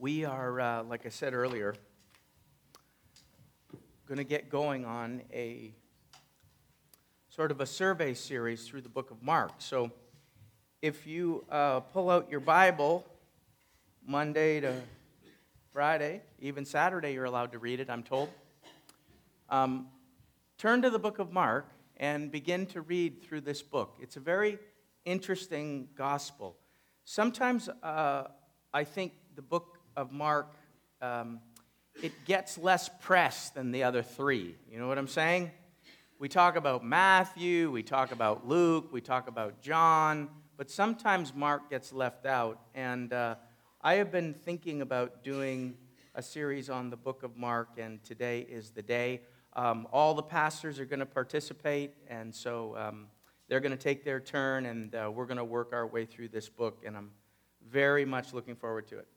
we are, uh, like I said earlier, going to get going on a sort of a survey series through the book of Mark. So if you uh, pull out your Bible, Monday to Friday, even Saturday, you're allowed to read it, I'm told. Um, turn to the book of Mark and begin to read through this book. It's a very interesting gospel. Sometimes uh, I think the book of Mark, um, it gets less press than the other three. You know what I'm saying? We talk about Matthew, we talk about Luke, we talk about John, but sometimes Mark gets left out. And uh, I have been thinking about doing a series on the book of Mark, and today is the day. Um, all the pastors are going to participate, and so um, they're going to take their turn, and uh, we're going to work our way through this book, and I'm very much looking forward to it.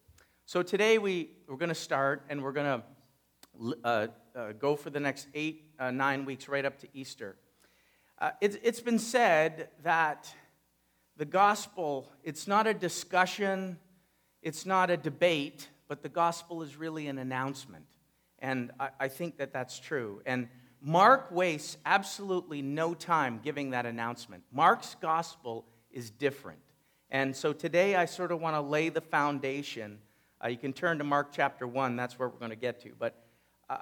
So today we, we're going to start, and we're going to uh, uh, go for the next eight, uh, nine weeks, right up to Easter. Uh, it's, it's been said that the gospel, it's not a discussion, it's not a debate, but the gospel is really an announcement. And I, I think that that's true. And Mark wastes absolutely no time giving that announcement. Mark's gospel is different. And so today I sort of want to lay the foundation. Uh, you can turn to Mark chapter 1, that's where we're going to get to. But uh,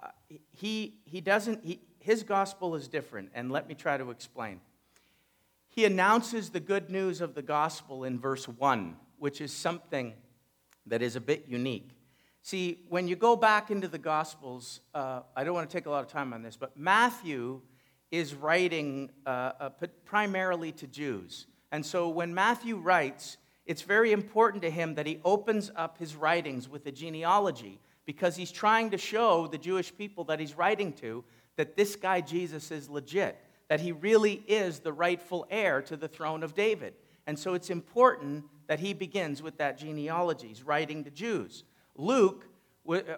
he, he doesn't, he, his gospel is different. And let me try to explain. He announces the good news of the gospel in verse 1, which is something that is a bit unique. See, when you go back into the Gospels, uh, I don't want to take a lot of time on this, but Matthew is writing uh, uh, primarily to Jews. And so when Matthew writes, it's very important to him that he opens up his writings with a genealogy because he's trying to show the Jewish people that he's writing to that this guy Jesus is legit, that he really is the rightful heir to the throne of David. And so it's important that he begins with that genealogy. He's writing to Jews. Luke,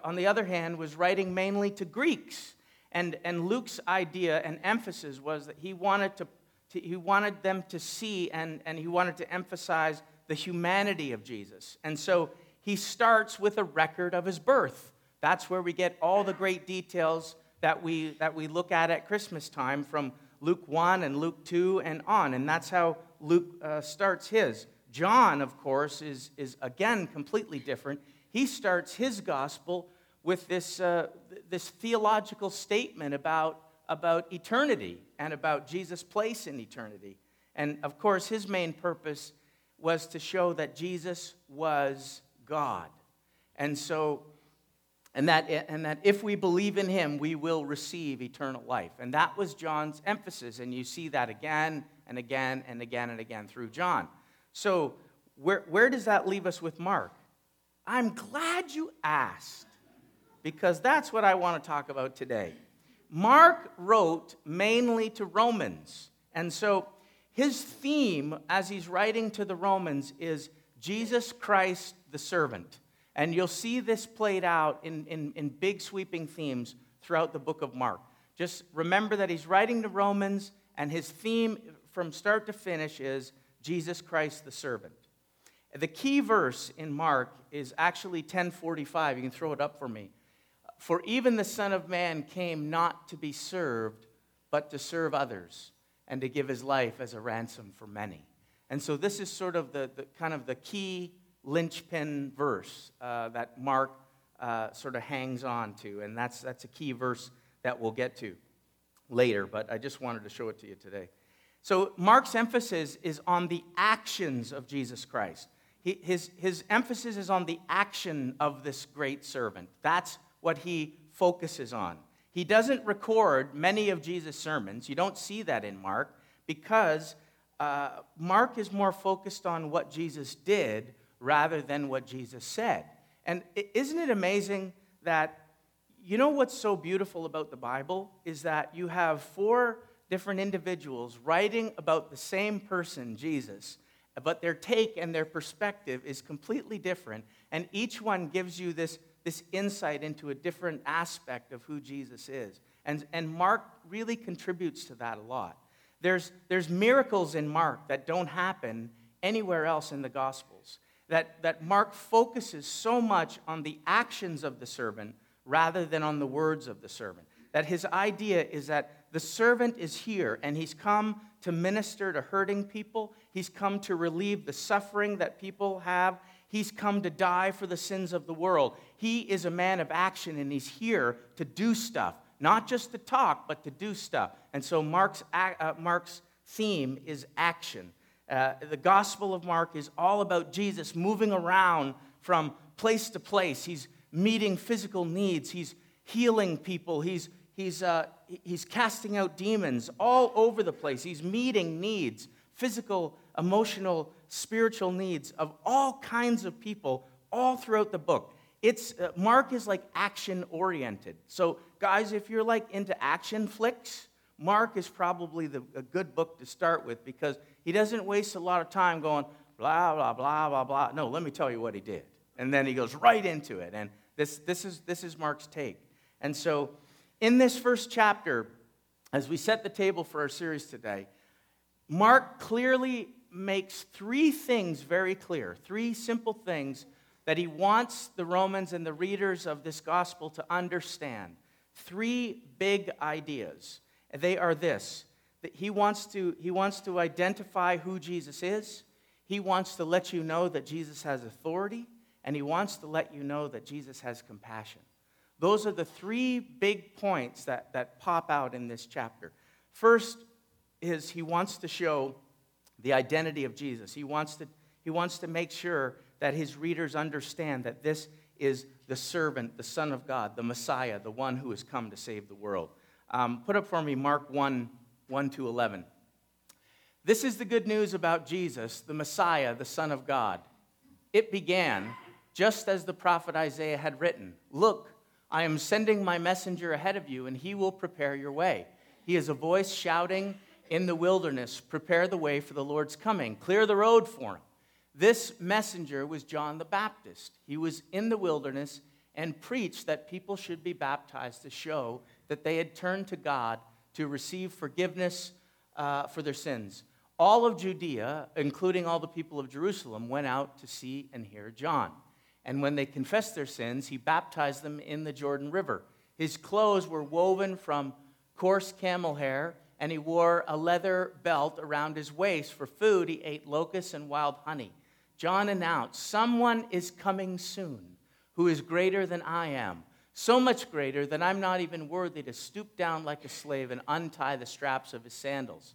on the other hand, was writing mainly to Greeks. And, and Luke's idea and emphasis was that he wanted, to, to, he wanted them to see and, and he wanted to emphasize the humanity of Jesus. And so he starts with a record of his birth. That's where we get all the great details that we, that we look at at Christmas time from Luke 1 and Luke 2 and on. And that's how Luke uh, starts his. John, of course, is, is again completely different he starts his gospel with this, uh, this theological statement about, about eternity and about Jesus' place in eternity. And of course, his main purpose was to show that Jesus was God. And so, and that, and that if we believe in him, we will receive eternal life. And that was John's emphasis. And you see that again and again and again and again through John. So, where, where does that leave us with Mark? I'm glad you asked because that's what I want to talk about today. Mark wrote mainly to Romans. And so his theme as he's writing to the Romans is Jesus Christ the servant. And you'll see this played out in, in, in big sweeping themes throughout the book of Mark. Just remember that he's writing to Romans, and his theme from start to finish is Jesus Christ the servant. The key verse in Mark is actually 1045. You can throw it up for me. For even the Son of Man came not to be served, but to serve others and to give his life as a ransom for many. And so this is sort of the, the kind of the key linchpin verse uh, that Mark uh, sort of hangs on to. And that's, that's a key verse that we'll get to later, but I just wanted to show it to you today. So Mark's emphasis is on the actions of Jesus Christ he, his, his emphasis is on the action of this great servant. That's what he focuses on. He doesn't record many of Jesus' sermons. You don't see that in Mark because uh, Mark is more focused on what Jesus did rather than what Jesus said. And isn't it amazing that, you know what's so beautiful about the Bible? Is that you have four different individuals writing about the same person, Jesus, but their take and their perspective is completely different. And each one gives you this, this insight into a different aspect of who Jesus is. And, and Mark really contributes to that a lot. There's, there's miracles in Mark that don't happen anywhere else in the Gospels. that, that Mark focuses so much on the actions of the servant rather than on the words of the servant. That his idea is that the servant is here and he's come to minister to hurting people, he's come to relieve the suffering that people have, he's come to die for the sins of the world. He is a man of action and he's here to do stuff, not just to talk, but to do stuff. And so Mark's, uh, Mark's theme is action. Uh, the Gospel of Mark is all about Jesus moving around from place to place. He's meeting physical needs, he's healing people, he's, he's, uh, he's casting out demons all over the place. He's meeting needs, physical, emotional, spiritual needs of all kinds of people all throughout the book. It's, uh, Mark is like action oriented. So, guys, if you're like into action flicks, Mark is probably the, a good book to start with because he doesn't waste a lot of time going blah, blah, blah, blah, blah. No, let me tell you what he did. And then he goes right into it. And this, this, is, this is Mark's take. And so, in this first chapter, as we set the table for our series today, Mark clearly makes three things very clear, three simple things that he wants the Romans and the readers of this gospel to understand. Three big ideas. They are this that he wants to, he wants to identify who Jesus is, he wants to let you know that Jesus has authority, and he wants to let you know that Jesus has compassion. Those are the three big points that, that pop out in this chapter. First is he wants to show the identity of Jesus. He wants to, he wants to make sure that his readers understand that this is the servant, the Son of God, the Messiah, the one who has come to save the world. Um, put up for me Mark 1 1 to 11. This is the good news about Jesus, the Messiah, the Son of God. It began just as the prophet Isaiah had written Look, I am sending my messenger ahead of you, and he will prepare your way. He is a voice shouting in the wilderness, Prepare the way for the Lord's coming, clear the road for him. This messenger was John the Baptist. He was in the wilderness and preached that people should be baptized to show that they had turned to God to receive forgiveness uh, for their sins. All of Judea, including all the people of Jerusalem, went out to see and hear John. And when they confessed their sins, he baptized them in the Jordan River. His clothes were woven from coarse camel hair, and he wore a leather belt around his waist. For food, he ate locusts and wild honey. John announced, Someone is coming soon who is greater than I am, so much greater that I'm not even worthy to stoop down like a slave and untie the straps of his sandals.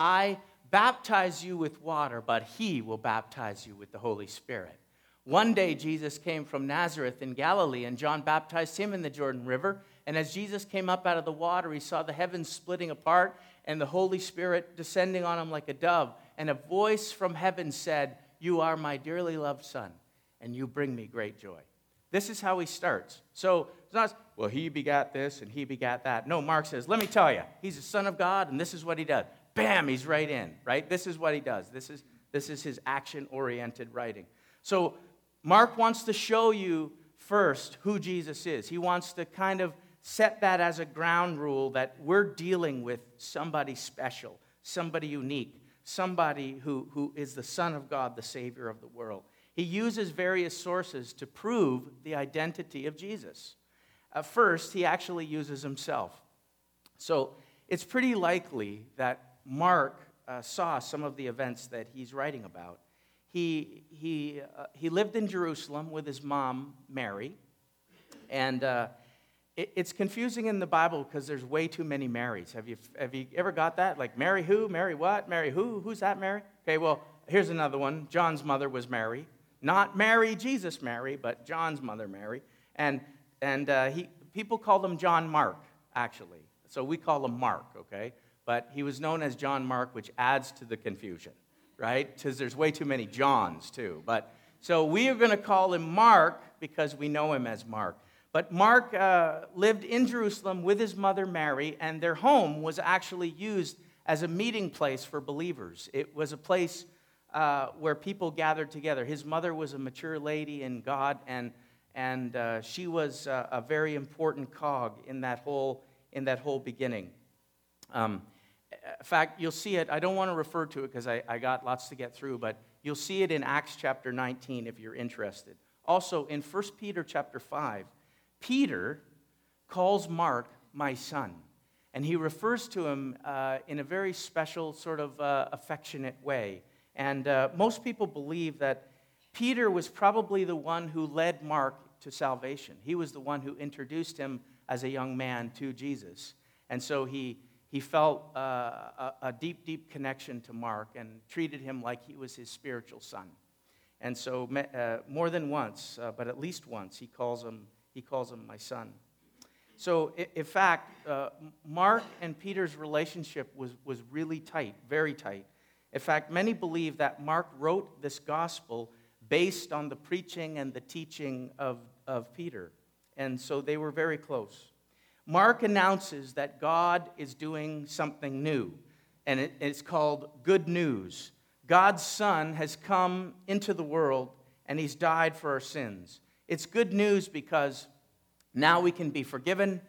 I baptize you with water, but he will baptize you with the Holy Spirit. One day, Jesus came from Nazareth in Galilee, and John baptized him in the Jordan River. And as Jesus came up out of the water, he saw the heavens splitting apart and the Holy Spirit descending on him like a dove. And a voice from heaven said, You are my dearly loved Son, and you bring me great joy. This is how he starts. So it's not, well, he begat this and he begat that. No, Mark says, Let me tell you, he's a son of God, and this is what he does. Bam, he's right in, right? This is what he does. This is, this is his action oriented writing. So Mark wants to show you first who Jesus is. He wants to kind of set that as a ground rule that we're dealing with somebody special, somebody unique, somebody who, who is the Son of God, the Savior of the world. He uses various sources to prove the identity of Jesus. At first, he actually uses himself. So it's pretty likely that Mark uh, saw some of the events that he's writing about he, he, uh, he lived in Jerusalem with his mom, Mary. And uh, it, it's confusing in the Bible because there's way too many Marys. Have you, have you ever got that? Like, Mary who? Mary what? Mary who? Who's that Mary? Okay, well, here's another one. John's mother was Mary. Not Mary, Jesus Mary, but John's mother, Mary. And, and uh, he, people called him John Mark, actually. So we call him Mark, okay? But he was known as John Mark, which adds to the confusion right? Because there's way too many Johns, too. But so we are going to call him Mark because we know him as Mark. But Mark uh, lived in Jerusalem with his mother Mary, and their home was actually used as a meeting place for believers. It was a place uh, where people gathered together. His mother was a mature lady in God, and, and uh, she was a very important cog in that whole, in that whole beginning. Um, in fact, you'll see it. I don't want to refer to it because I, I got lots to get through, but you'll see it in Acts chapter 19 if you're interested. Also, in 1 Peter chapter 5, Peter calls Mark my son. And he refers to him uh, in a very special, sort of uh, affectionate way. And uh, most people believe that Peter was probably the one who led Mark to salvation. He was the one who introduced him as a young man to Jesus. And so he, he felt uh, a, a, deep, deep connection to Mark and treated him like he was his spiritual son. And so, uh, more than once, uh, but at least once, he calls him, he calls him my son. So, in fact, uh, Mark and Peter's relationship was, was really tight, very tight. In fact, many believe that Mark wrote this gospel based on the preaching and the teaching of, of Peter. And so they were very close. Mark announces that God is doing something new, and it, it's called good news. God's Son has come into the world, and he's died for our sins. It's good news because now we can be forgiven.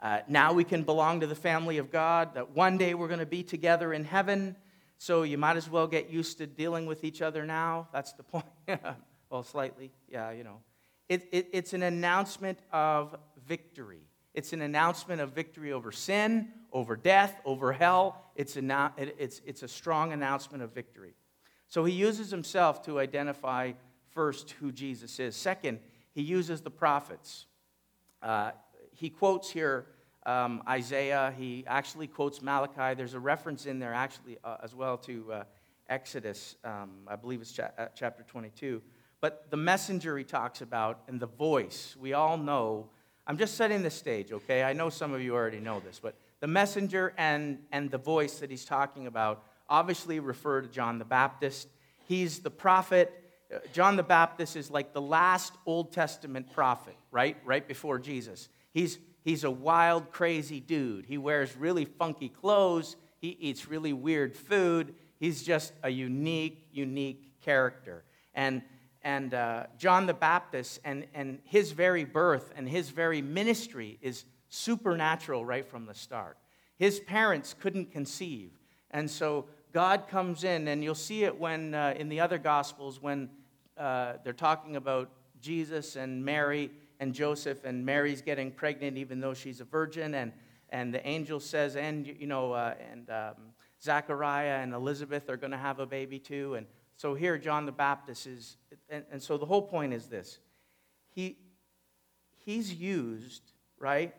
Uh, now we can belong to the family of God, that one day we're going to be together in heaven. So you might as well get used to dealing with each other now. That's the point. well, slightly. Yeah, you know. It, it, it's an announcement of victory. It's an announcement of victory over sin, over death, over hell. It's a, it's, it's a strong announcement of victory. So he uses himself to identify first who Jesus is. Second, he uses the prophets. Uh, he quotes here um, Isaiah. He actually quotes Malachi. There's a reference in there actually uh, as well to uh, Exodus. Um, I believe it's cha- uh, chapter 22. But the messenger he talks about and the voice, we all know. I'm just setting the stage, okay? I know some of you already know this, but the messenger and, and the voice that he's talking about obviously refer to John the Baptist. He's the prophet uh, John the Baptist is like the last Old Testament prophet, right? Right before Jesus. He's, he's a wild, crazy dude. He wears really funky clothes. He eats really weird food. He's just a unique, unique character. And, and uh, John the Baptist and, and his very birth and his very ministry is supernatural right from the start. His parents couldn't conceive. And so God comes in, and you'll see it when uh, in the other Gospels when uh, they're talking about Jesus and Mary and Joseph, and Mary's getting pregnant even though she's a virgin, and, and the angel says, and, you know, uh, and um, Zachariah and Elizabeth are going to have a baby too. And so here, John the Baptist is, and, and so the whole point is this he, he's used, right,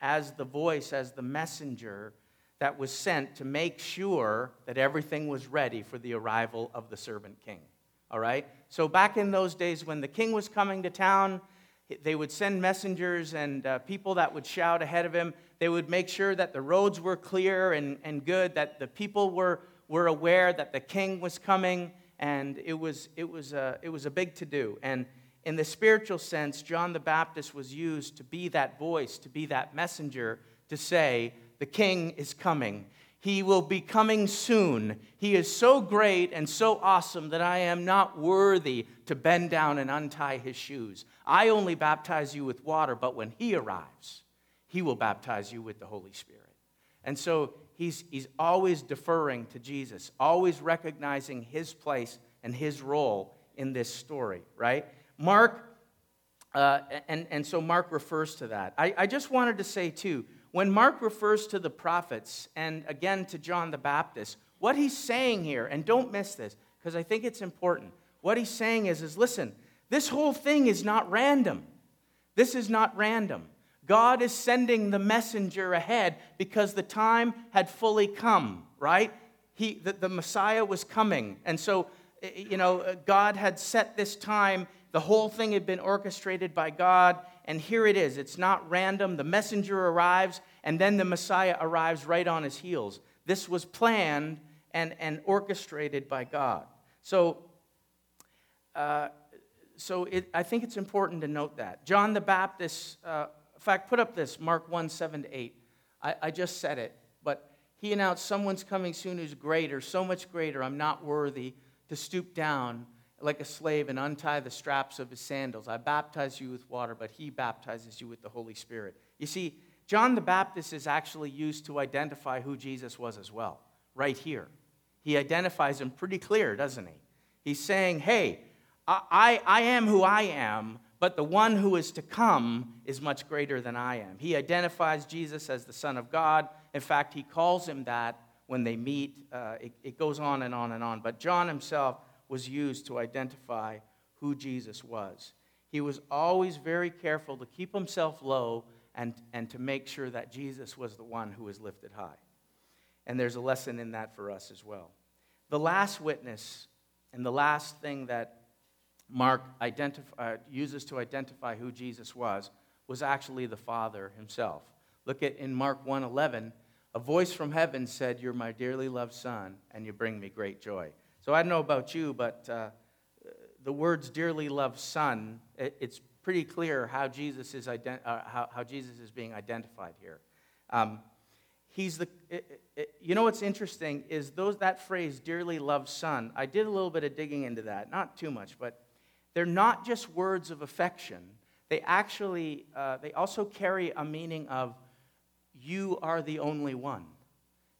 as the voice, as the messenger that was sent to make sure that everything was ready for the arrival of the servant king. All right? So, back in those days when the king was coming to town, they would send messengers and uh, people that would shout ahead of him. They would make sure that the roads were clear and, and good, that the people were, were aware that the king was coming, and it was, it was, a, it was a big to do. And in the spiritual sense, John the Baptist was used to be that voice, to be that messenger, to say, The king is coming. He will be coming soon. He is so great and so awesome that I am not worthy to bend down and untie his shoes. I only baptize you with water, but when he arrives, he will baptize you with the Holy Spirit. And so he's, he's always deferring to Jesus, always recognizing his place and his role in this story, right? Mark, uh, and, and so Mark refers to that. I, I just wanted to say, too, when Mark refers to the prophets and again to John the Baptist, what he's saying here, and don't miss this because I think it's important. What he's saying is, is listen, this whole thing is not random. This is not random. God is sending the messenger ahead because the time had fully come, right? He, the, the Messiah was coming. And so, you know, God had set this time. The whole thing had been orchestrated by God and here it is. It's not random. The messenger arrives, and then the Messiah arrives right on his heels. This was planned and, and orchestrated by God. So, uh, so it, I think it's important to note that. John the Baptist, uh, fact, put up this Mark 1 7 to 8. I, I just said it, but he announced, Someone's coming soon who's greater, so much greater, I'm not worthy to stoop down like a slave and untie the straps of his sandals. I baptize you with water, but he baptizes you with the Holy Spirit. You see, John the Baptist is actually used to identify who Jesus was as well, right here. He identifies him pretty clear, doesn't he? He's saying, hey, I, I, I am who I am, but the one who is to come is much greater than I am. He identifies Jesus as the Son of God. In fact, he calls him that when they meet. Uh, it, it goes on and on and on. But John himself was used to identify who Jesus was. He was always very careful to keep himself low and, and to make sure that Jesus was the one who was lifted high. And there's a lesson in that for us as well. The last witness and the last thing that Mark uh, uses to identify who Jesus was was actually the Father himself. Look at in Mark 1:11, a voice from heaven said, "You're my dearly loved son, and you bring me great joy." So I don't know about you, but uh, the words "dearly loved son," it, it's pretty clear how Jesus is ident- uh, how, how, Jesus is being identified here. Um, he's the it, it, you know what's interesting is those that phrase "dearly loved son." I did a little bit of digging into that, not too much, but they're not just words of affection. They actually, uh, they also carry a meaning of, you are the only one.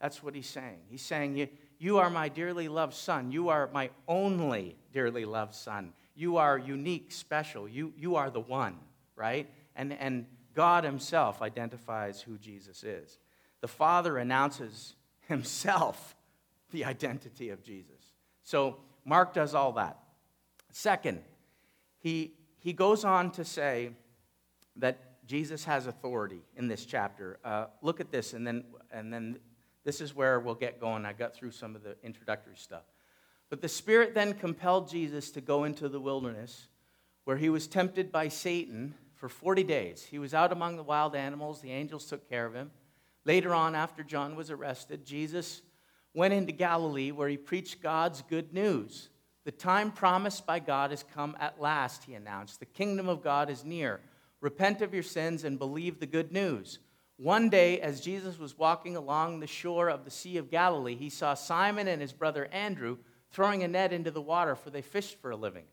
That's what he's saying. He's saying, you, you are my dearly loved son. You are my only dearly loved son. You are unique, special. You, you are the one, right? And, and God himself identifies who Jesus is. The Father announces himself the identity of Jesus. So Mark does all that. Second, he, he goes on to say that Jesus has authority in this chapter. Uh, look at this, and then, and then this is where we'll get going. I got through some of the introductory stuff. But the Spirit then compelled Jesus to go into the wilderness where he was tempted by Satan for 40 days. He was out among the wild animals, the angels took care of him. Later on, after John was arrested, Jesus went into Galilee where he preached God's good news. The time promised by God has come at last, he announced. The kingdom of God is near. Repent of your sins and believe the good news. One day, as Jesus was walking along the shore of the Sea of Galilee, he saw Simon and his brother Andrew throwing a net into the water, for they fished for a living.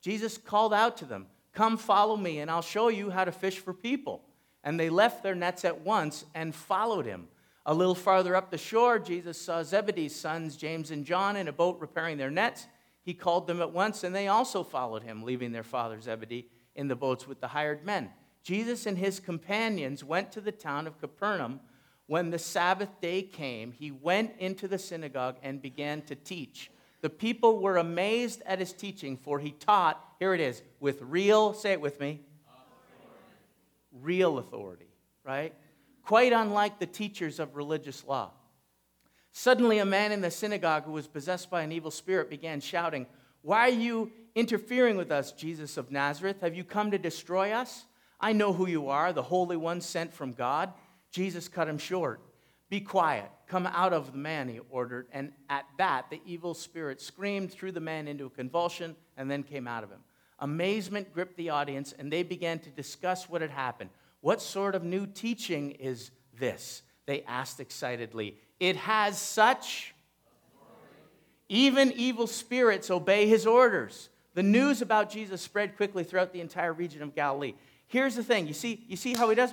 Jesus called out to them, Come follow me, and I'll show you how to fish for people. And they left their nets at once and followed him. A little farther up the shore, Jesus saw Zebedee's sons, James and John, in a boat repairing their nets. He called them at once, and they also followed him, leaving their father Zebedee in the boats with the hired men. Jesus and his companions went to the town of Capernaum. When the Sabbath day came, he went into the synagogue and began to teach. The people were amazed at his teaching, for he taught, here it is, with real, say it with me, authority. real authority, right? Quite unlike the teachers of religious law. Suddenly, a man in the synagogue who was possessed by an evil spirit began shouting, Why are you interfering with us, Jesus of Nazareth? Have you come to destroy us? I know who you are, the Holy One sent from God. Jesus cut him short. Be quiet. Come out of the man, he ordered. And at that, the evil spirit screamed, threw the man into a convulsion, and then came out of him. Amazement gripped the audience, and they began to discuss what had happened. What sort of new teaching is this? They asked excitedly. It has such. Even evil spirits obey his orders. The news about Jesus spread quickly throughout the entire region of Galilee. Here's the thing. You see, you see how he does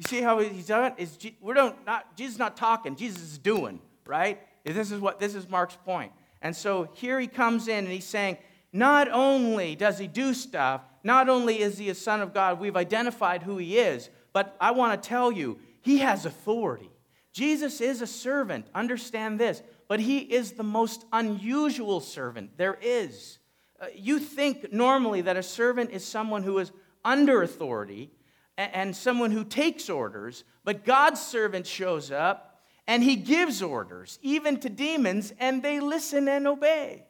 you see how he's it? Is we're don't not Jesus is not talking, Jesus is doing, right? This is what this is Mark's point. And so here he comes in and he's saying, not only does he do stuff, not only is he a son of God, we've identified who he is, but I want to tell you, he has authority. Jesus is a servant, understand this, but he is the most unusual servant there is. Uh, you think normally that a servant is someone who is under authority and, and someone who takes orders, but God's servant shows up and he gives orders, even to demons, and they listen and obey.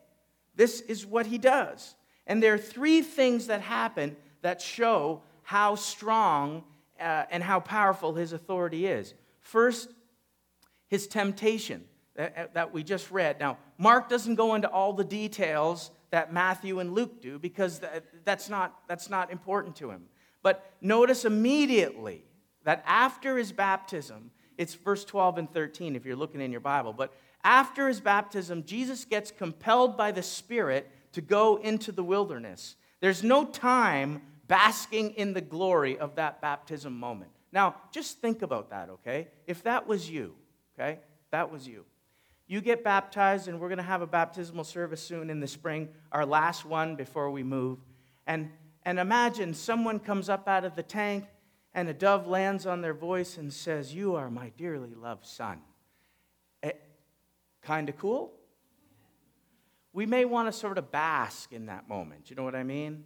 This is what he does. And there are three things that happen that show how strong uh, and how powerful his authority is. First, his temptation that, eh, that we just read. Now, Mark doesn't go into all the details that Matthew and Luke do because that's not, that's not important to him. But notice immediately that after his baptism, it's verse 12 and 13 if you're looking in your Bible, but after his baptism, Jesus gets compelled by the Spirit to go into the wilderness. There's no time basking in the glory of that baptism moment. Now, just think about that, okay? If that was you, okay? That was you. You get baptized, and we're going to have a baptismal service soon in the spring, our last one before we move. And, and imagine someone comes up out of the tank, and a dove lands on their voice and says, You are my dearly loved son. Eh, kind of cool? We may want to sort of bask in that moment. You know what I mean?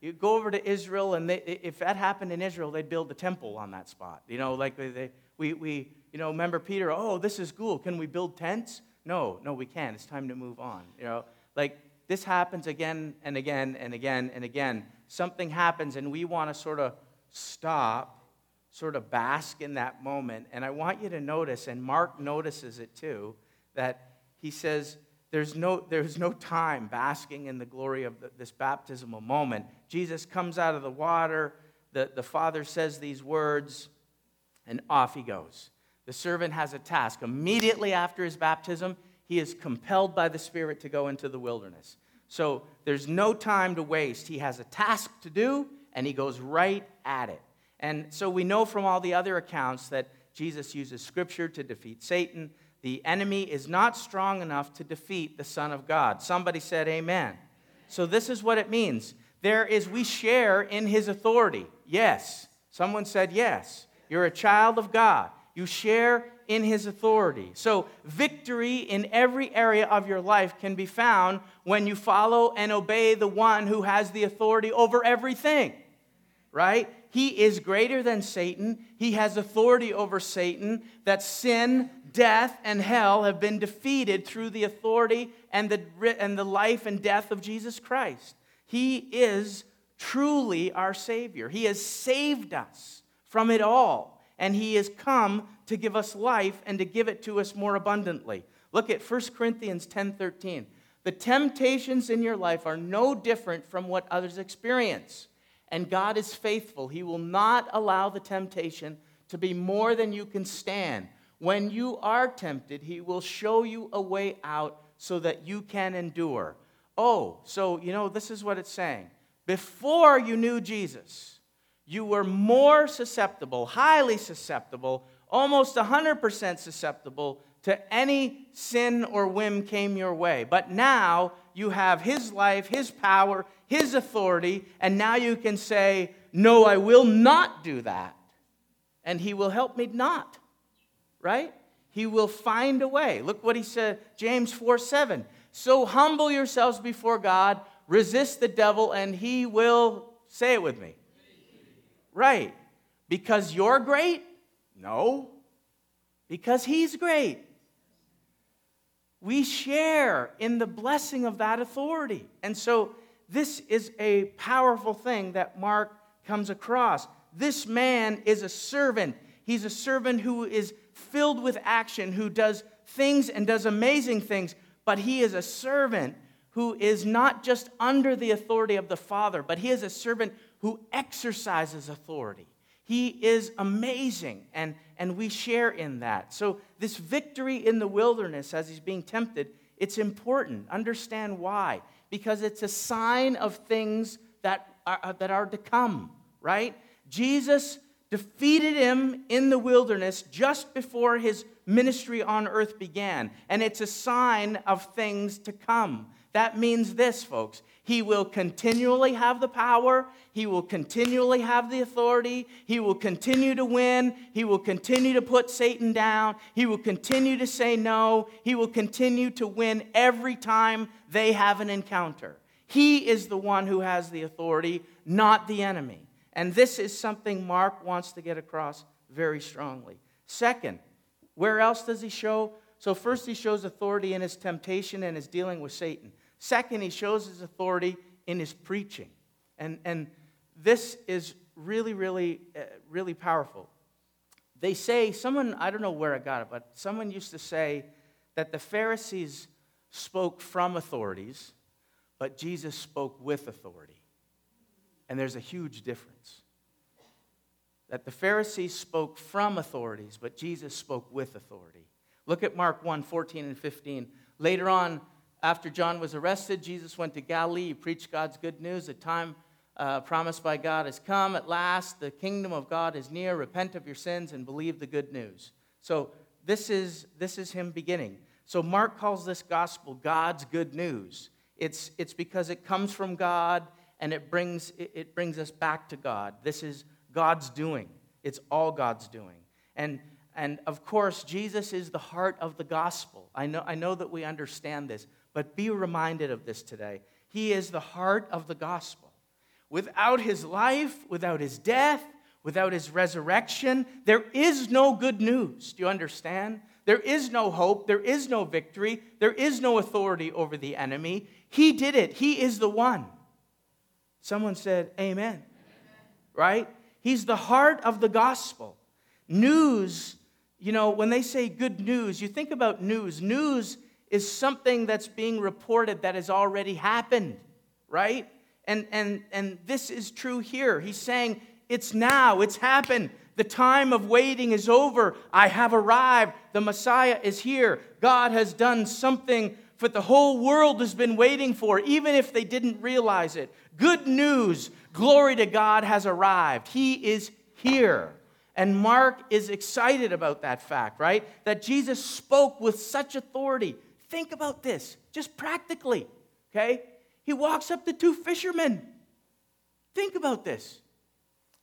You go over to Israel, and they, if that happened in Israel, they'd build a temple on that spot. You know, like they, they we, we, you know, remember Peter, oh, this is cool. Can we build tents? No, no, we can't. It's time to move on. You know, like this happens again and again and again and again. Something happens, and we want to sort of stop, sort of bask in that moment. And I want you to notice, and Mark notices it too, that he says, there's no, there's no time basking in the glory of the, this baptismal moment. Jesus comes out of the water. The, the Father says these words and off he goes. The servant has a task. Immediately after his baptism, he is compelled by the Spirit to go into the wilderness. So there's no time to waste. He has a task to do, and he goes right at it. And so we know from all the other accounts that Jesus uses Scripture to defeat Satan. The enemy is not strong enough to defeat the Son of God. Somebody said, Amen. So this is what it means. There is, we share in his authority. Yes. Someone said, Yes. You're a child of God. You share in his authority. So, victory in every area of your life can be found when you follow and obey the one who has the authority over everything, right? He is greater than Satan. He has authority over Satan. That sin, death, and hell have been defeated through the authority and the, and the life and death of Jesus Christ. He is truly our Savior. He has saved us from it all. And he has come to give us life and to give it to us more abundantly. Look at 1 Corinthians 10:13. The temptations in your life are no different from what others experience. And God is faithful. He will not allow the temptation to be more than you can stand. When you are tempted, he will show you a way out so that you can endure. Oh, so you know, this is what it's saying. Before you knew Jesus, you were more susceptible, highly susceptible, almost 100% susceptible to any sin or whim came your way. But now you have His life, His power, His authority, and now you can say, No, I will not do that. And He will help me not, right? He will find a way. Look what He said, James 4 7. So humble yourselves before God, resist the devil, and He will, say it with me, Right. Because you're great? No. Because he's great. We share in the blessing of that authority. And so this is a powerful thing that Mark comes across. This man is a servant. He's a servant who is filled with action, who does things and does amazing things, but he is a servant who is not just under the authority of the Father, but he is a servant who exercises authority. He is amazing, and, and we share in that. So, this victory in the wilderness as he's being tempted, it's important. Understand why. Because it's a sign of things that are, uh, that are to come, right? Jesus defeated him in the wilderness just before his ministry on earth began. And it's a sign of things to come. That means this, folks. He will continually have the power. He will continually have the authority. He will continue to win. He will continue to put Satan down. He will continue to say no. He will continue to win every time they have an encounter. He is the one who has the authority, not the enemy. And this is something Mark wants to get across very strongly. Second, where else does he show? So, first, he shows authority in his temptation and his dealing with Satan. Second, he shows his authority in his preaching. And, and this is really, really, uh, really powerful. They say, someone, I don't know where I got it, but someone used to say that the Pharisees spoke from authorities, but Jesus spoke with authority. And there's a huge difference. That the Pharisees spoke from authorities, but Jesus spoke with authority. Look at Mark 1 14 and 15. Later on, after John was arrested, Jesus went to Galilee. He preached God's good news. The time uh, promised by God has come. At last, the kingdom of God is near. Repent of your sins and believe the good news. So, this is, this is him beginning. So Mark calls this gospel God's good news. It's, it's because it comes from God and it brings, it brings us back to God. This is God's doing, it's all God's doing. And, and of course, Jesus is the heart of the gospel. I know, I know that we understand this, but be reminded of this today. He is the heart of the gospel. Without his life, without his death, without his resurrection, there is no good news. Do you understand? There is no hope. There is no victory. There is no authority over the enemy. He did it. He is the one. Someone said, Amen. Amen. Right? He's the heart of the gospel. News, you know, when they say good news, you think about news. News is something that's being reported that has already happened, right? And, and, and this is true here. He's saying, It's now, it's happened. The time of waiting is over. I have arrived. The Messiah is here. God has done something that the whole world has been waiting for, even if they didn't realize it. Good news. Glory to God has arrived. He is here. And Mark is excited about that fact, right? That Jesus spoke with such authority. Think about this, just practically, okay? He walks up to two fishermen. Think about this.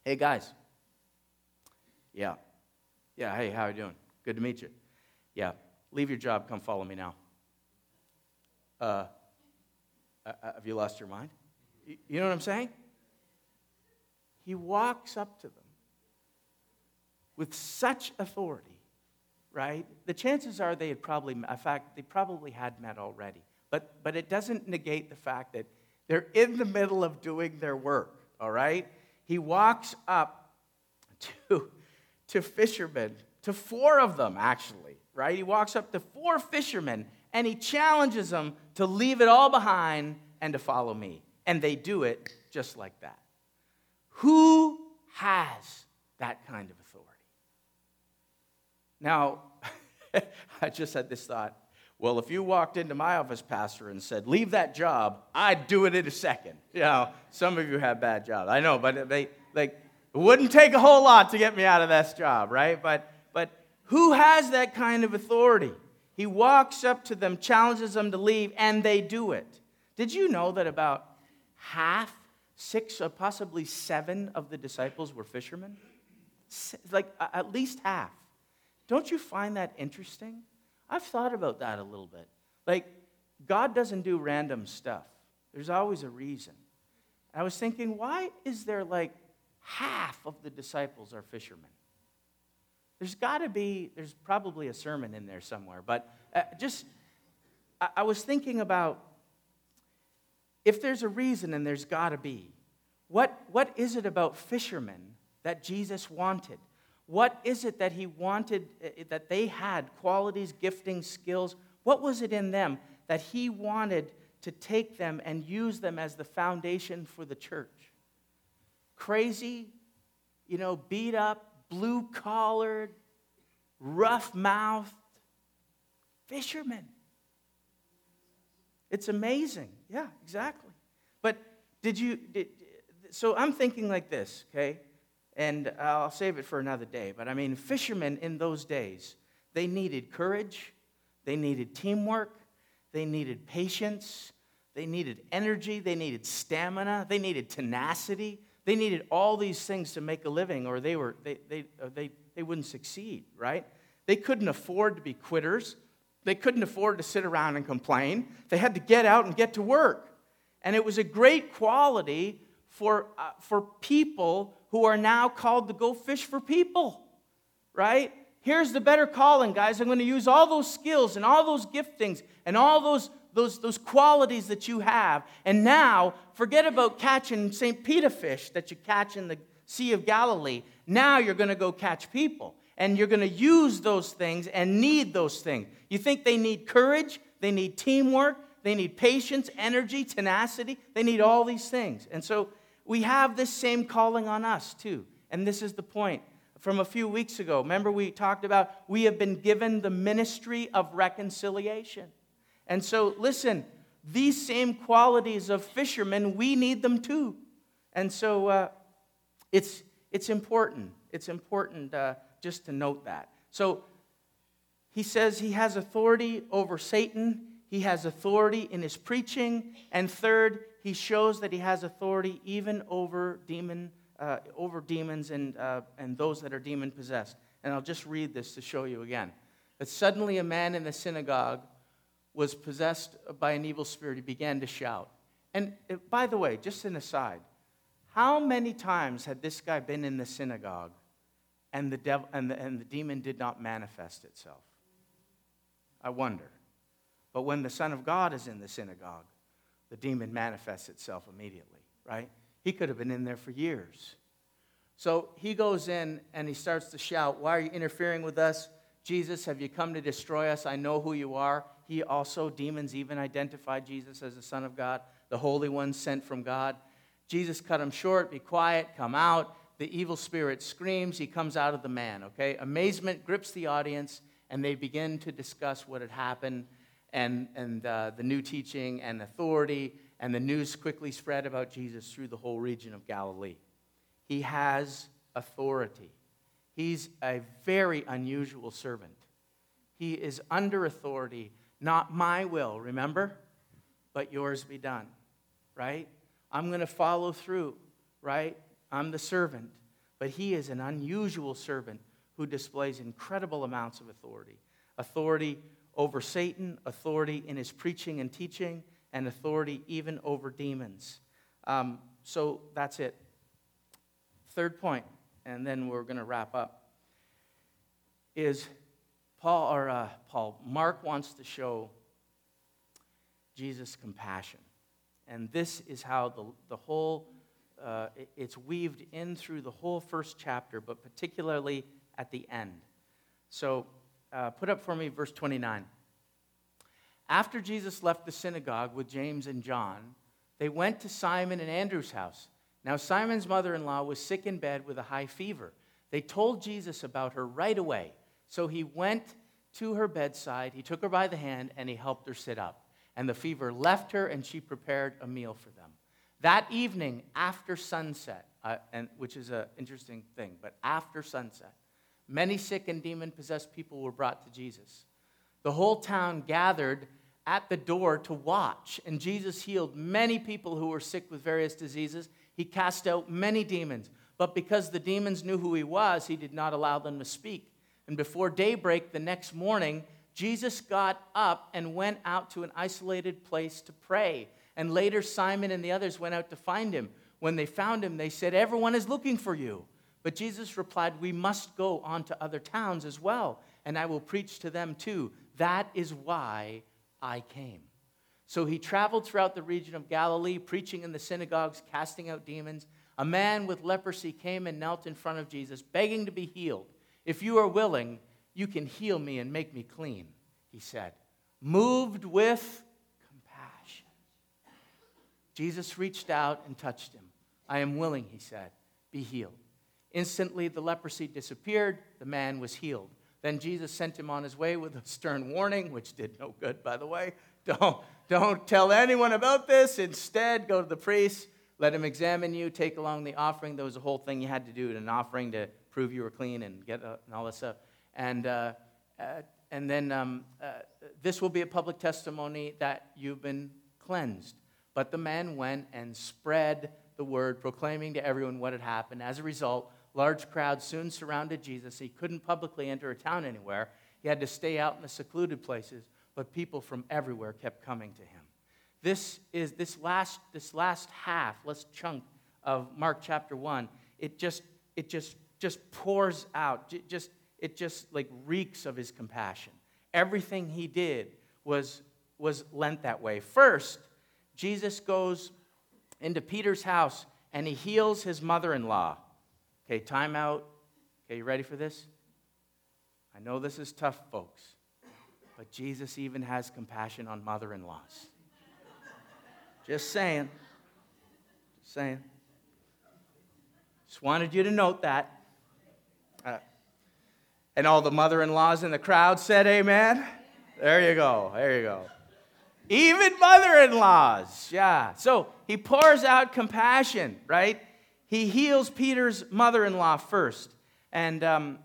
Hey, guys, yeah. Yeah, hey, how are you doing? Good to meet you. Yeah, leave your job, come follow me now. Uh, uh, uh, have you lost your mind? You know what I'm saying? He walks up to them with such authority, right? The chances are they had probably, in fact, they probably had met already. But, but it doesn't negate the fact that they're in the middle of doing their work, all right? He walks up to to fishermen, to four of them, actually, right? He walks up to four fishermen and he challenges them to leave it all behind and to follow me. And they do it just like that. Who has that kind of? Now, I just had this thought. Well, if you walked into my office, Pastor, and said, leave that job, I'd do it in a second. You know, some of you have bad jobs. I know, but they, like, it wouldn't take a whole lot to get me out of this job, right? But, but who has that kind of authority? He walks up to them, challenges them to leave, and they do it. Did you know that about half, six, or possibly seven of the disciples were fishermen? Like at least half. Don't you find that interesting? I've thought about that a little bit. Like, God doesn't do random stuff, there's always a reason. I was thinking, why is there like half of the disciples are fishermen. There's got to be, there's probably a sermon in there somewhere, but uh, just, I, I was thinking about if there's a reason, and there's got to be, what, what is it about fishermen that Jesus wanted? What is it that he wanted, uh, that they had, qualities, giftings, skills? What was it in them that he wanted to take them and use them as the foundation for the church? crazy, you know, beat up, blue collared, rough mouthed fishermen. It's amazing. Yeah, exactly. But did you, did, so I'm thinking like this, okay? And I'll save it for another day. But I mean, fishermen in those days, they needed courage, they needed teamwork, they needed patience, they needed energy, they needed stamina, they needed tenacity, they needed all these things to make a living, or they, were, they, they, uh, they, they wouldn't succeed, right? They couldn't afford to be quitters. They couldn't afford to sit around and complain. They had to get out and get to work. And it was a great quality for, uh, for people who are now called to go fish for people, right? Here's the better calling, guys. I'm going to use all those skills and all those giftings and all those those, those qualities that you have. And now, forget about catching St. Peter fish that you catch in the Sea of Galilee. Now you're going to go catch people. And you're going to use those things and need those things. You think they need courage, they need teamwork, they need patience, energy, tenacity. They need all these things. And so we have this same calling on us, too. And this is the point from a few weeks ago. Remember, we talked about we have been given the ministry of reconciliation. And so, listen, these same qualities of fishermen, we need them too. And so, uh, it's, it's important. It's important uh, just to note that. So, he says he has authority over Satan, he has authority in his preaching, and third, he shows that he has authority even over demon uh, over demons and, uh, and those that are demon possessed. And I'll just read this to show you again. That suddenly a man in the synagogue was possessed by an evil spirit. He began to shout. And uh, by the way, just an aside, how many times had this guy been in the synagogue and the, devil, and the, and the demon did not manifest itself? I wonder. But when the Son of God is in the synagogue, the demon manifests itself immediately, right? He could have been in there for years. So he goes in and he starts to shout, Why are you interfering with us? Jesus, have you come to destroy us? I know who you are. He also, demons even identified Jesus as the Son of God, the Holy One sent from God. Jesus cut him short, be quiet, come out. The evil spirit screams, he comes out of the man, okay? Amazement grips the audience, and they begin to discuss what had happened and, and uh, the new teaching and authority and the news quickly spread about Jesus through the whole region of Galilee. He has authority. He's a very unusual servant. He is under authority, not my will, remember? But yours be done, right? I'm going to follow through, right? I'm the servant. But he is an unusual servant who displays incredible amounts of authority authority over Satan, authority in his preaching and teaching, and authority even over demons. Um, so that's it. Third point, and then we're going to wrap up, is Paul, or uh, Paul, Mark wants to show Jesus' compassion. And this is how the, the whole, uh, it's weaved in through the whole first chapter, but particularly at the end. So uh, put up for me verse 29. After Jesus left the synagogue with James and John, they went to Simon and Andrew's house. Now, Simon's mother in law was sick in bed with a high fever. They told Jesus about her right away. So he went to her bedside, he took her by the hand, and he helped her sit up. And the fever left her, and she prepared a meal for them. That evening, after sunset, uh, and, which is an interesting thing, but after sunset, many sick and demon possessed people were brought to Jesus. The whole town gathered at the door to watch. And Jesus healed many people who were sick with various diseases. He cast out many demons. But because the demons knew who he was, he did not allow them to speak. And before daybreak the next morning, Jesus got up and went out to an isolated place to pray. And later, Simon and the others went out to find him. When they found him, they said, Everyone is looking for you. But Jesus replied, We must go on to other towns as well, and I will preach to them too. That is why I came. So he traveled throughout the region of Galilee, preaching in the synagogues, casting out demons. A man with leprosy came and knelt in front of Jesus, begging to be healed. If you are willing, you can heal me and make me clean, he said, moved with compassion. Jesus reached out and touched him. I am willing, he said, be healed. Instantly, the leprosy disappeared. The man was healed. Then Jesus sent him on his way with a stern warning, which did no good, by the way. Don't, don't tell anyone about this. Instead, go to the priest, let him examine you, take along the offering. There was a whole thing you had to do, an offering to prove you were clean and get uh, and all that stuff. And, uh, uh, and then um, uh, this will be a public testimony that you've been cleansed. But the man went and spread the word, proclaiming to everyone what had happened. As a result, Large crowds soon surrounded Jesus. He couldn't publicly enter a town anywhere. He had to stay out in the secluded places, but people from everywhere kept coming to him. This is this last this last half, last chunk of Mark chapter 1. It just it just just pours out. It just it just like reeks of his compassion. Everything he did was was lent that way. First, Jesus goes into Peter's house and he heals his mother-in-law. Okay, time out. Okay, you ready for this? I know this is tough, folks, but Jesus even has compassion on mother in laws. Just saying. Just saying. Just wanted you to note that. Uh, and all the mother in laws in the crowd said, Amen. There you go. There you go. Even mother in laws. Yeah. So he pours out compassion, right? he heals Peter's mother in law first. And, um,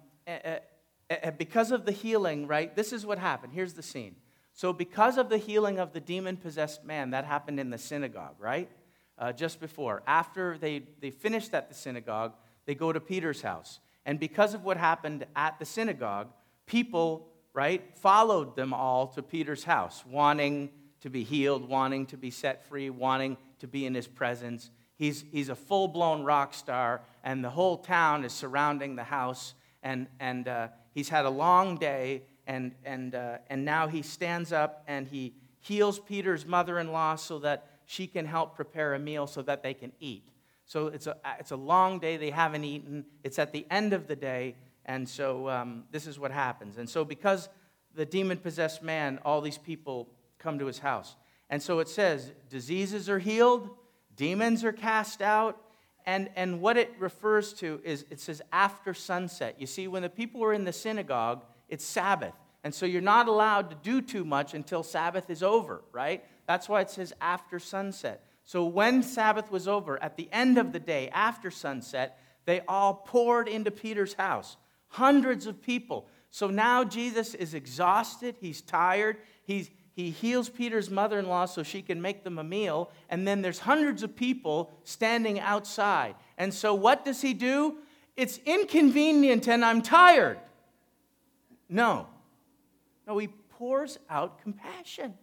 because of the healing, right? This is what happened. Here's the scene. So, because of the healing of the demon possessed man, that happened in the synagogue, right? Uh, just before. After they, they finished at the synagogue, they go to Peter's house. And because of what happened at the synagogue, people, right, followed them all to Peter's house, wanting to be healed, wanting to be set free, wanting to be in his presence. He's, he's a full blown rock star, and the whole town is surrounding the house. And, and uh, he's had a long day, and, and, uh, and now he stands up and he heals Peter's mother in law so that she can help prepare a meal so that they can eat. So it's a, it's a long day, they haven't eaten. It's at the end of the day, and so um, this is what happens. And so, because the demon possessed man, all these people come to his house. And so it says diseases are healed, demons are cast out, and, and what it refers to is it says after sunset. You see, when the people were in the synagogue, it's Sabbath. And so you're not allowed to do too much until Sabbath is over, right? That's why it says after sunset. So when Sabbath was over, at the end of the day, after sunset, they all poured into Peter's house. Hundreds of people. So now Jesus is exhausted, he's tired, he's, he heals Peter's mother in law so she can make them a meal, and then there's hundreds of people standing outside. And so what does he do? It's inconvenient and I'm tired. No. No, he pours out compassion.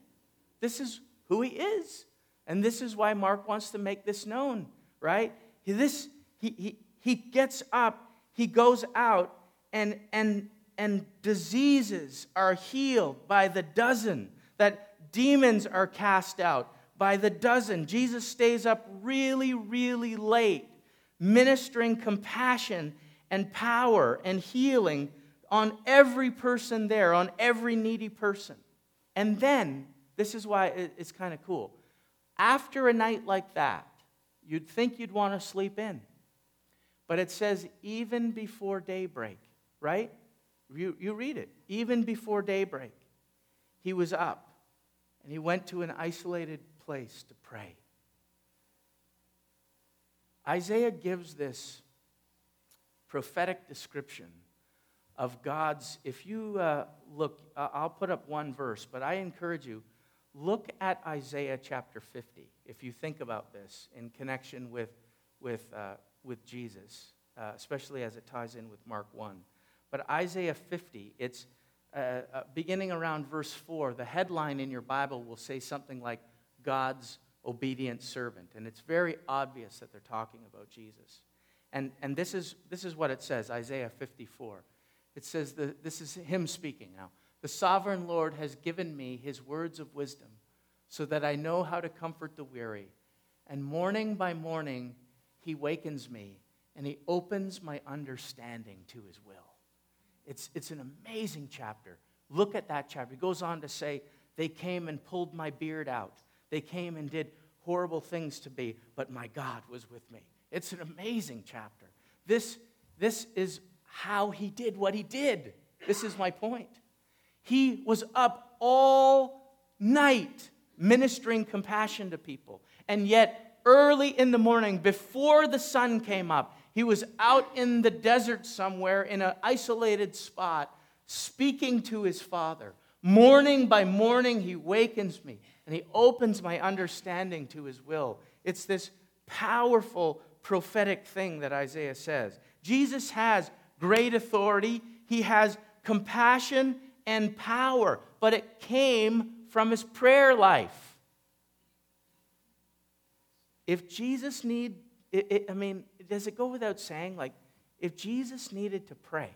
This is who he is. And this is why Mark wants to make this known, right? He, this, he, he, he gets up, he goes out, and, and, and diseases are healed by the dozen that demons are cast out by the dozen. Jesus stays up really, really late, ministering compassion and power and healing on every person there, on every needy person. And then, this is why it's kind of cool. After a night like that, you'd think you'd want to sleep in. But it says, even before daybreak, right? You, you read it. Even before daybreak, he was up and he went to an isolated place to pray. Isaiah gives this prophetic description of God's. If you uh, look, uh, I'll put up one verse, but I encourage you, look at Isaiah chapter 50 if you think about this in connection with, with, uh, with Jesus, uh, especially as it ties in with Mark 1. But Isaiah 50, it's uh, uh, beginning around verse 4, the headline in your Bible will say something like God's obedient servant. And it's very obvious that they're talking about Jesus. And, and this, is, this is what it says Isaiah 54. It says, the, this is him speaking now. The sovereign Lord has given me his words of wisdom so that I know how to comfort the weary. And morning by morning, he wakens me and he opens my understanding to his will. It's, it's an amazing chapter. Look at that chapter. He goes on to say, They came and pulled my beard out. They came and did horrible things to me, but my God was with me. It's an amazing chapter. This, this is how he did what he did. This is my point. He was up all night ministering compassion to people. And yet, early in the morning, before the sun came up, he was out in the desert somewhere in an isolated spot speaking to his father. Morning by morning, he wakens me and he opens my understanding to his will. It's this powerful prophetic thing that Isaiah says. Jesus has great authority, he has compassion and power, but it came from his prayer life. If Jesus need it, it, I mean, does it go without saying, like, if Jesus needed to pray,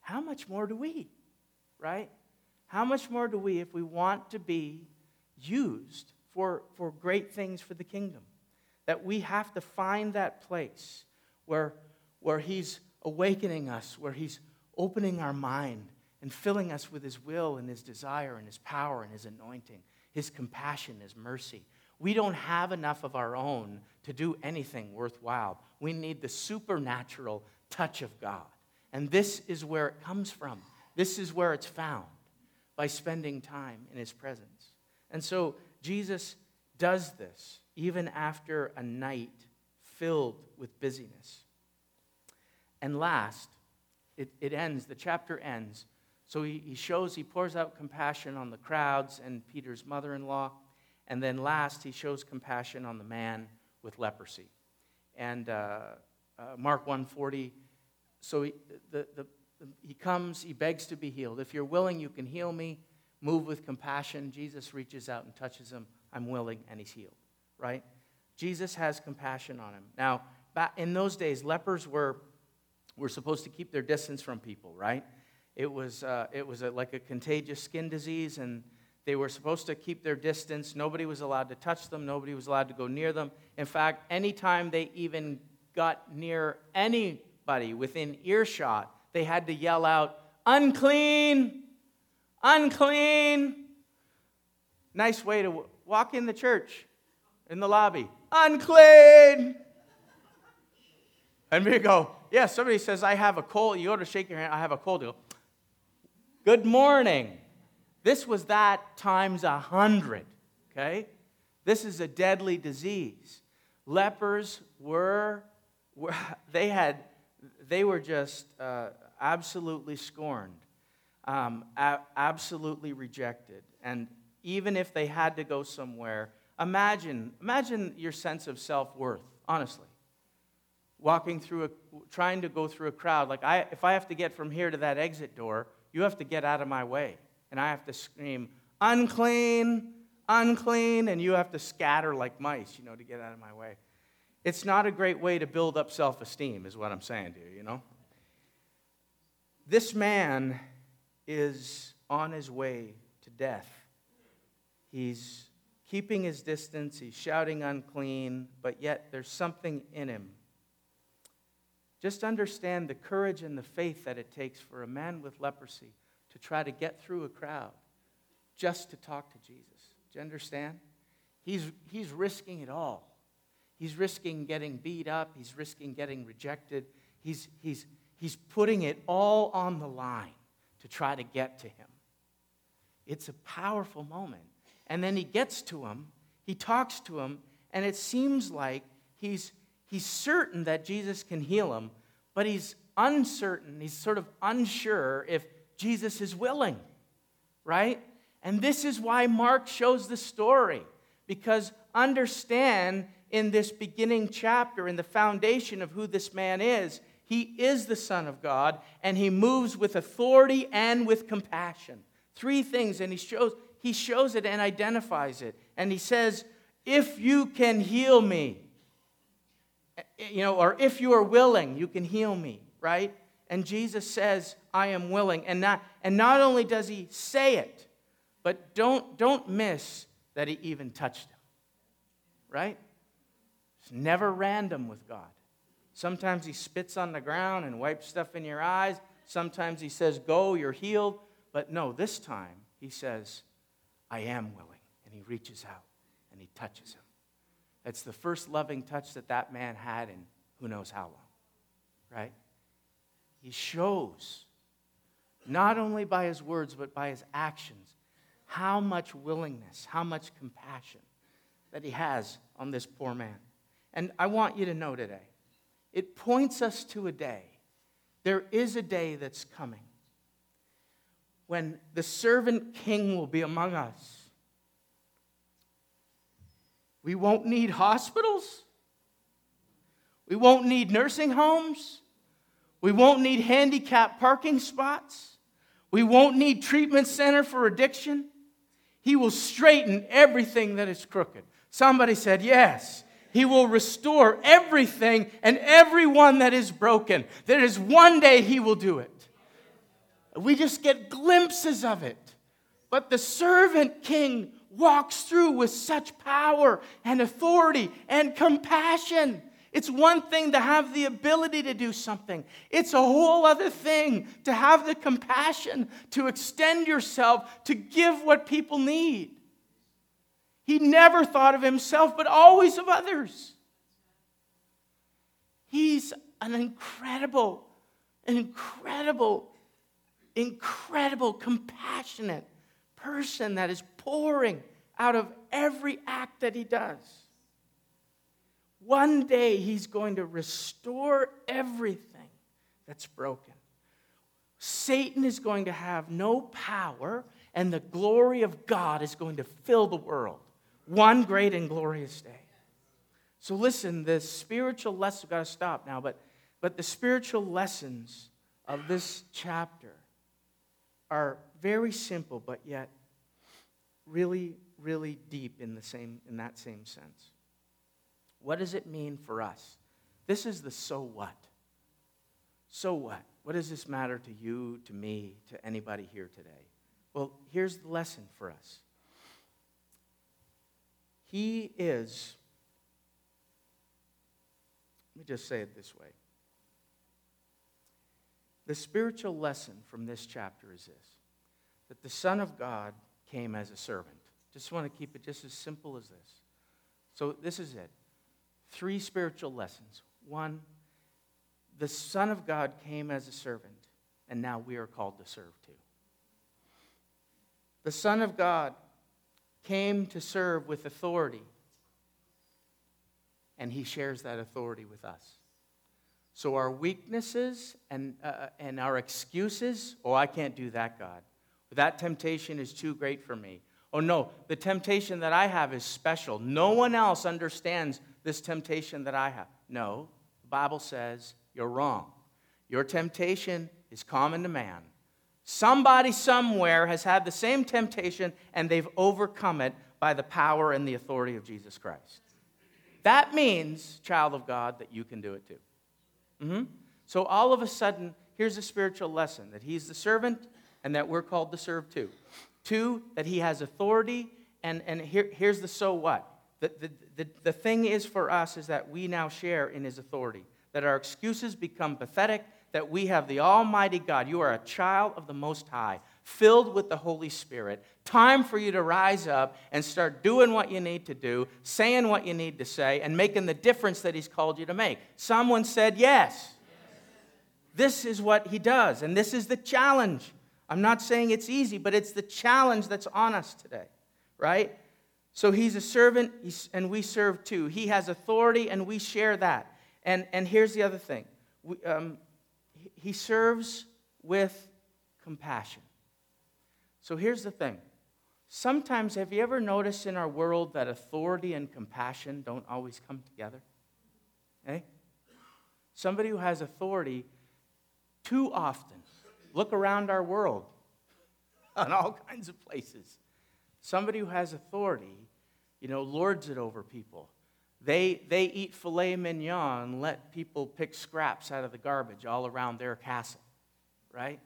how much more do we, right? How much more do we if we want to be used for, for great things for the kingdom? That we have to find that place where, where He's awakening us, where He's opening our mind and filling us with His will and His desire and His power and His anointing, His compassion, His mercy. We don't have enough of our own to do anything worthwhile. We need the supernatural touch of God. And this is where it comes from. This is where it's found by spending time in His presence. And so Jesus does this even after a night filled with busyness. And last, it, it ends, the chapter ends. So he, he shows, he pours out compassion on the crowds and Peter's mother in law. And then last, he shows compassion on the man with leprosy. And uh, uh, Mark 140, so he, the, the, he comes, he begs to be healed. If you're willing, you can heal me. Move with compassion. Jesus reaches out and touches him. I'm willing, and he's healed, right? Jesus has compassion on him. Now, in those days, lepers were, were supposed to keep their distance from people, right? It was, uh, it was a, like a contagious skin disease, and they were supposed to keep their distance. Nobody was allowed to touch them, nobody was allowed to go near them. In fact, anytime they even got near anybody within earshot, they had to yell out, unclean, unclean. Nice way to walk in the church, in the lobby, unclean. And we go, yeah, somebody says, I have a cold. You go to shake your hand, I have a cold. You go, good morning. This was that times a hundred, okay? This is a deadly disease. Lepers were, were they had, they were just uh, absolutely scorned, um, a- absolutely rejected. And even if they had to go somewhere, imagine, imagine your sense of self worth, honestly. Walking through a, trying to go through a crowd. Like, I, if I have to get from here to that exit door, you have to get out of my way. And I have to scream, unclean, unclean, and you have to scatter like mice, you know, to get out of my way. It's not a great way to build up self esteem, is what I'm saying to you, you know? This man is on his way to death. He's keeping his distance, he's shouting unclean, but yet there's something in him. Just understand the courage and the faith that it takes for a man with leprosy to try to get through a crowd just to talk to Jesus. Do you understand? He's, he's risking it all. He's risking getting beat up, he's risking getting rejected, he's, he's, he's putting it all on the line to try to get to him. It's a powerful moment. And then he gets to him, he talks to him, and it seems like he's, he's certain that Jesus can heal him, but he's uncertain, he's sort of unsure if Jesus is willing, right? And this is why Mark shows the story, because understand in this beginning chapter, in the foundation of who this man is, he is the Son of God, and he moves with authority and with compassion. Three things, and he shows, he shows it and identifies it. And he says, If you can heal me, you know, or if you are willing, you can heal me, right? And Jesus says, I am willing. And not, and not only does he say it, but don't, don't miss that he even touched him, right? It's never random with God. Sometimes he spits on the ground and wipes stuff in your eyes. Sometimes he says, Go, you're healed. But no, this time he says, I am willing. And he reaches out and he touches him. That's the first loving touch that that man had in who knows how long, right? He shows, not only by his words, but by his actions, how much willingness, how much compassion that he has on this poor man. And I want you to know today, it points us to a day. There is a day that's coming when the servant king will be among us. We won't need hospitals. We won't need nursing homes. We won't need handicap parking spots. We won't need treatment center for addiction. He will straighten everything that is crooked. Somebody said, Yes. He will restore everything and everyone that is broken. There is one day He will do it. We just get glimpses of it. But the servant king walks through with such power and authority and compassion. It's one thing to have the ability to do something, it's a whole other thing to have the compassion to extend yourself to give what people need. He never thought of himself, but always of others. He's an incredible, incredible, incredible, compassionate person that is pouring out of every act that he does. One day he's going to restore everything that's broken. Satan is going to have no power, and the glory of God is going to fill the world. One great and glorious day. So listen, the spiritual lessons, got to stop now, but, but the spiritual lessons of this chapter are very simple, but yet really, really deep in, the same, in that same sense. What does it mean for us? This is the so what. So what? What does this matter to you, to me, to anybody here today? Well, here's the lesson for us He is, let me just say it this way. The spiritual lesson from this chapter is this that the Son of God came as a servant. Just want to keep it just as simple as this. So, this is it. Three spiritual lessons. One, the Son of God came as a servant, and now we are called to serve too. The Son of God came to serve with authority, and he shares that authority with us. So, our weaknesses and, uh, and our excuses oh, I can't do that, God. That temptation is too great for me. Oh, no, the temptation that I have is special. No one else understands this temptation that I have. No, the Bible says you're wrong. Your temptation is common to man. Somebody somewhere has had the same temptation and they've overcome it by the power and the authority of Jesus Christ. That means, child of God, that you can do it too. Mm-hmm. So all of a sudden, here's a spiritual lesson that he's the servant and that we're called to serve too. Two, that he has authority, and, and here, here's the so what. The, the, the, thing is for us is that we now share in his authority that our excuses become pathetic, that we have the Almighty God. You are a child of the Most High, filled with the Holy Spirit. Time for you to rise up and start doing what you need to do, saying what you need to say, and making the difference that He's called you to make. Someone said yes. This is what He does, and this is the challenge. I'm not saying it's easy, but it's the challenge that's on us today, right? So he's a servant, and we serve too. He has authority, and we share that. And, and here's the other thing we, um, he serves with compassion. So here's the thing. Sometimes, have you ever noticed in our world that authority and compassion don't always come together? Eh? Somebody who has authority too often. Look around our world on all kinds of places. Somebody who has authority, you know, lords it over people. They, they eat filet mignon and let people pick scraps out of the garbage all around their castle, right?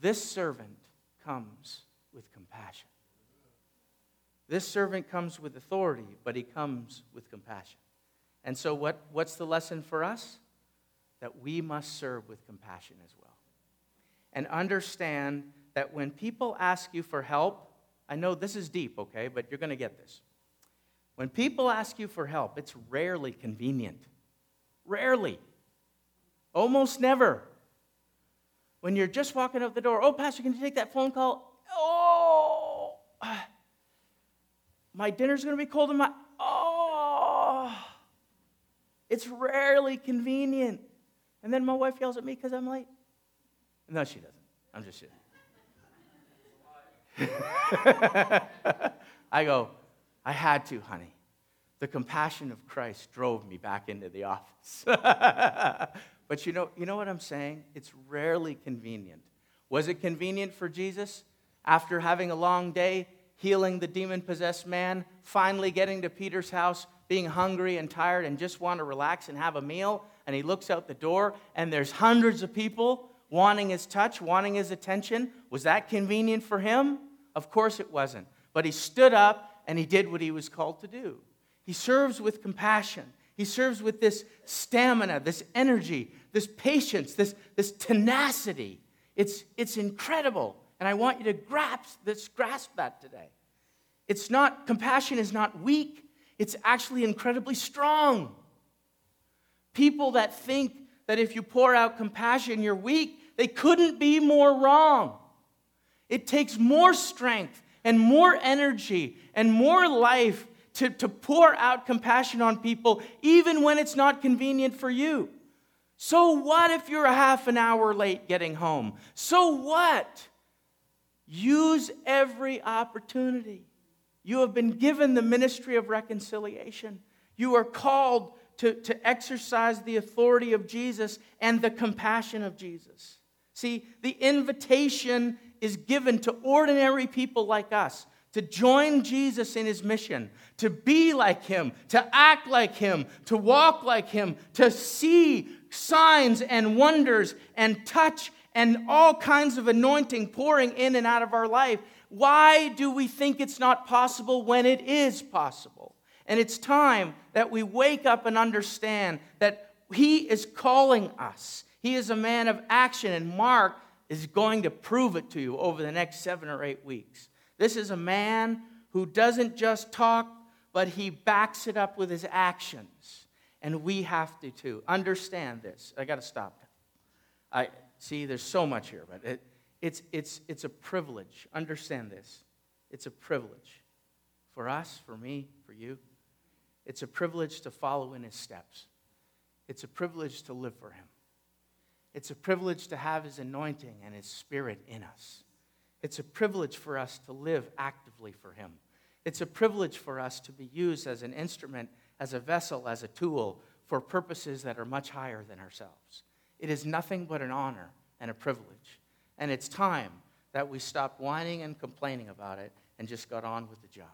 This servant comes with compassion. This servant comes with authority, but he comes with compassion. And so, what, what's the lesson for us? That we must serve with compassion as well. And understand that when people ask you for help, I know this is deep, okay, but you're going to get this. When people ask you for help, it's rarely convenient. Rarely. Almost never. When you're just walking out the door, oh, Pastor, can you take that phone call? Oh, my dinner's going to be cold in my. Oh, it's rarely convenient. And then my wife yells at me because I'm late. No, she doesn't. I'm just kidding. I go, I had to, honey. The compassion of Christ drove me back into the office. but you know, you know what I'm saying? It's rarely convenient. Was it convenient for Jesus after having a long day, healing the demon possessed man, finally getting to Peter's house, being hungry and tired and just want to relax and have a meal? And he looks out the door, and there's hundreds of people wanting his touch, wanting his attention. Was that convenient for him? Of course it wasn't. But he stood up and he did what he was called to do. He serves with compassion. He serves with this stamina, this energy, this patience, this, this tenacity. It's, it's incredible. And I want you to grasp, this, grasp that today. It's not, compassion is not weak, it's actually incredibly strong. People that think that if you pour out compassion, you're weak, they couldn't be more wrong. It takes more strength and more energy and more life to, to pour out compassion on people, even when it's not convenient for you. So what if you're a half an hour late getting home? So what? Use every opportunity. You have been given the ministry of reconciliation. You are called to, to exercise the authority of Jesus and the compassion of Jesus. See, the invitation is given to ordinary people like us to join Jesus in his mission, to be like him, to act like him, to walk like him, to see signs and wonders and touch and all kinds of anointing pouring in and out of our life. Why do we think it's not possible when it is possible? And it's time that we wake up and understand that He is calling us. He is a man of action, and Mark is going to prove it to you over the next seven or eight weeks. This is a man who doesn't just talk, but he backs it up with his actions. And we have to too. Understand this. I got to stop. I see there's so much here, but it, it's, it's, it's a privilege. Understand this. It's a privilege for us, for me, for you. It's a privilege to follow in his steps. It's a privilege to live for him. It's a privilege to have his anointing and his spirit in us. It's a privilege for us to live actively for him. It's a privilege for us to be used as an instrument, as a vessel, as a tool for purposes that are much higher than ourselves. It is nothing but an honor and a privilege. And it's time that we stopped whining and complaining about it and just got on with the job.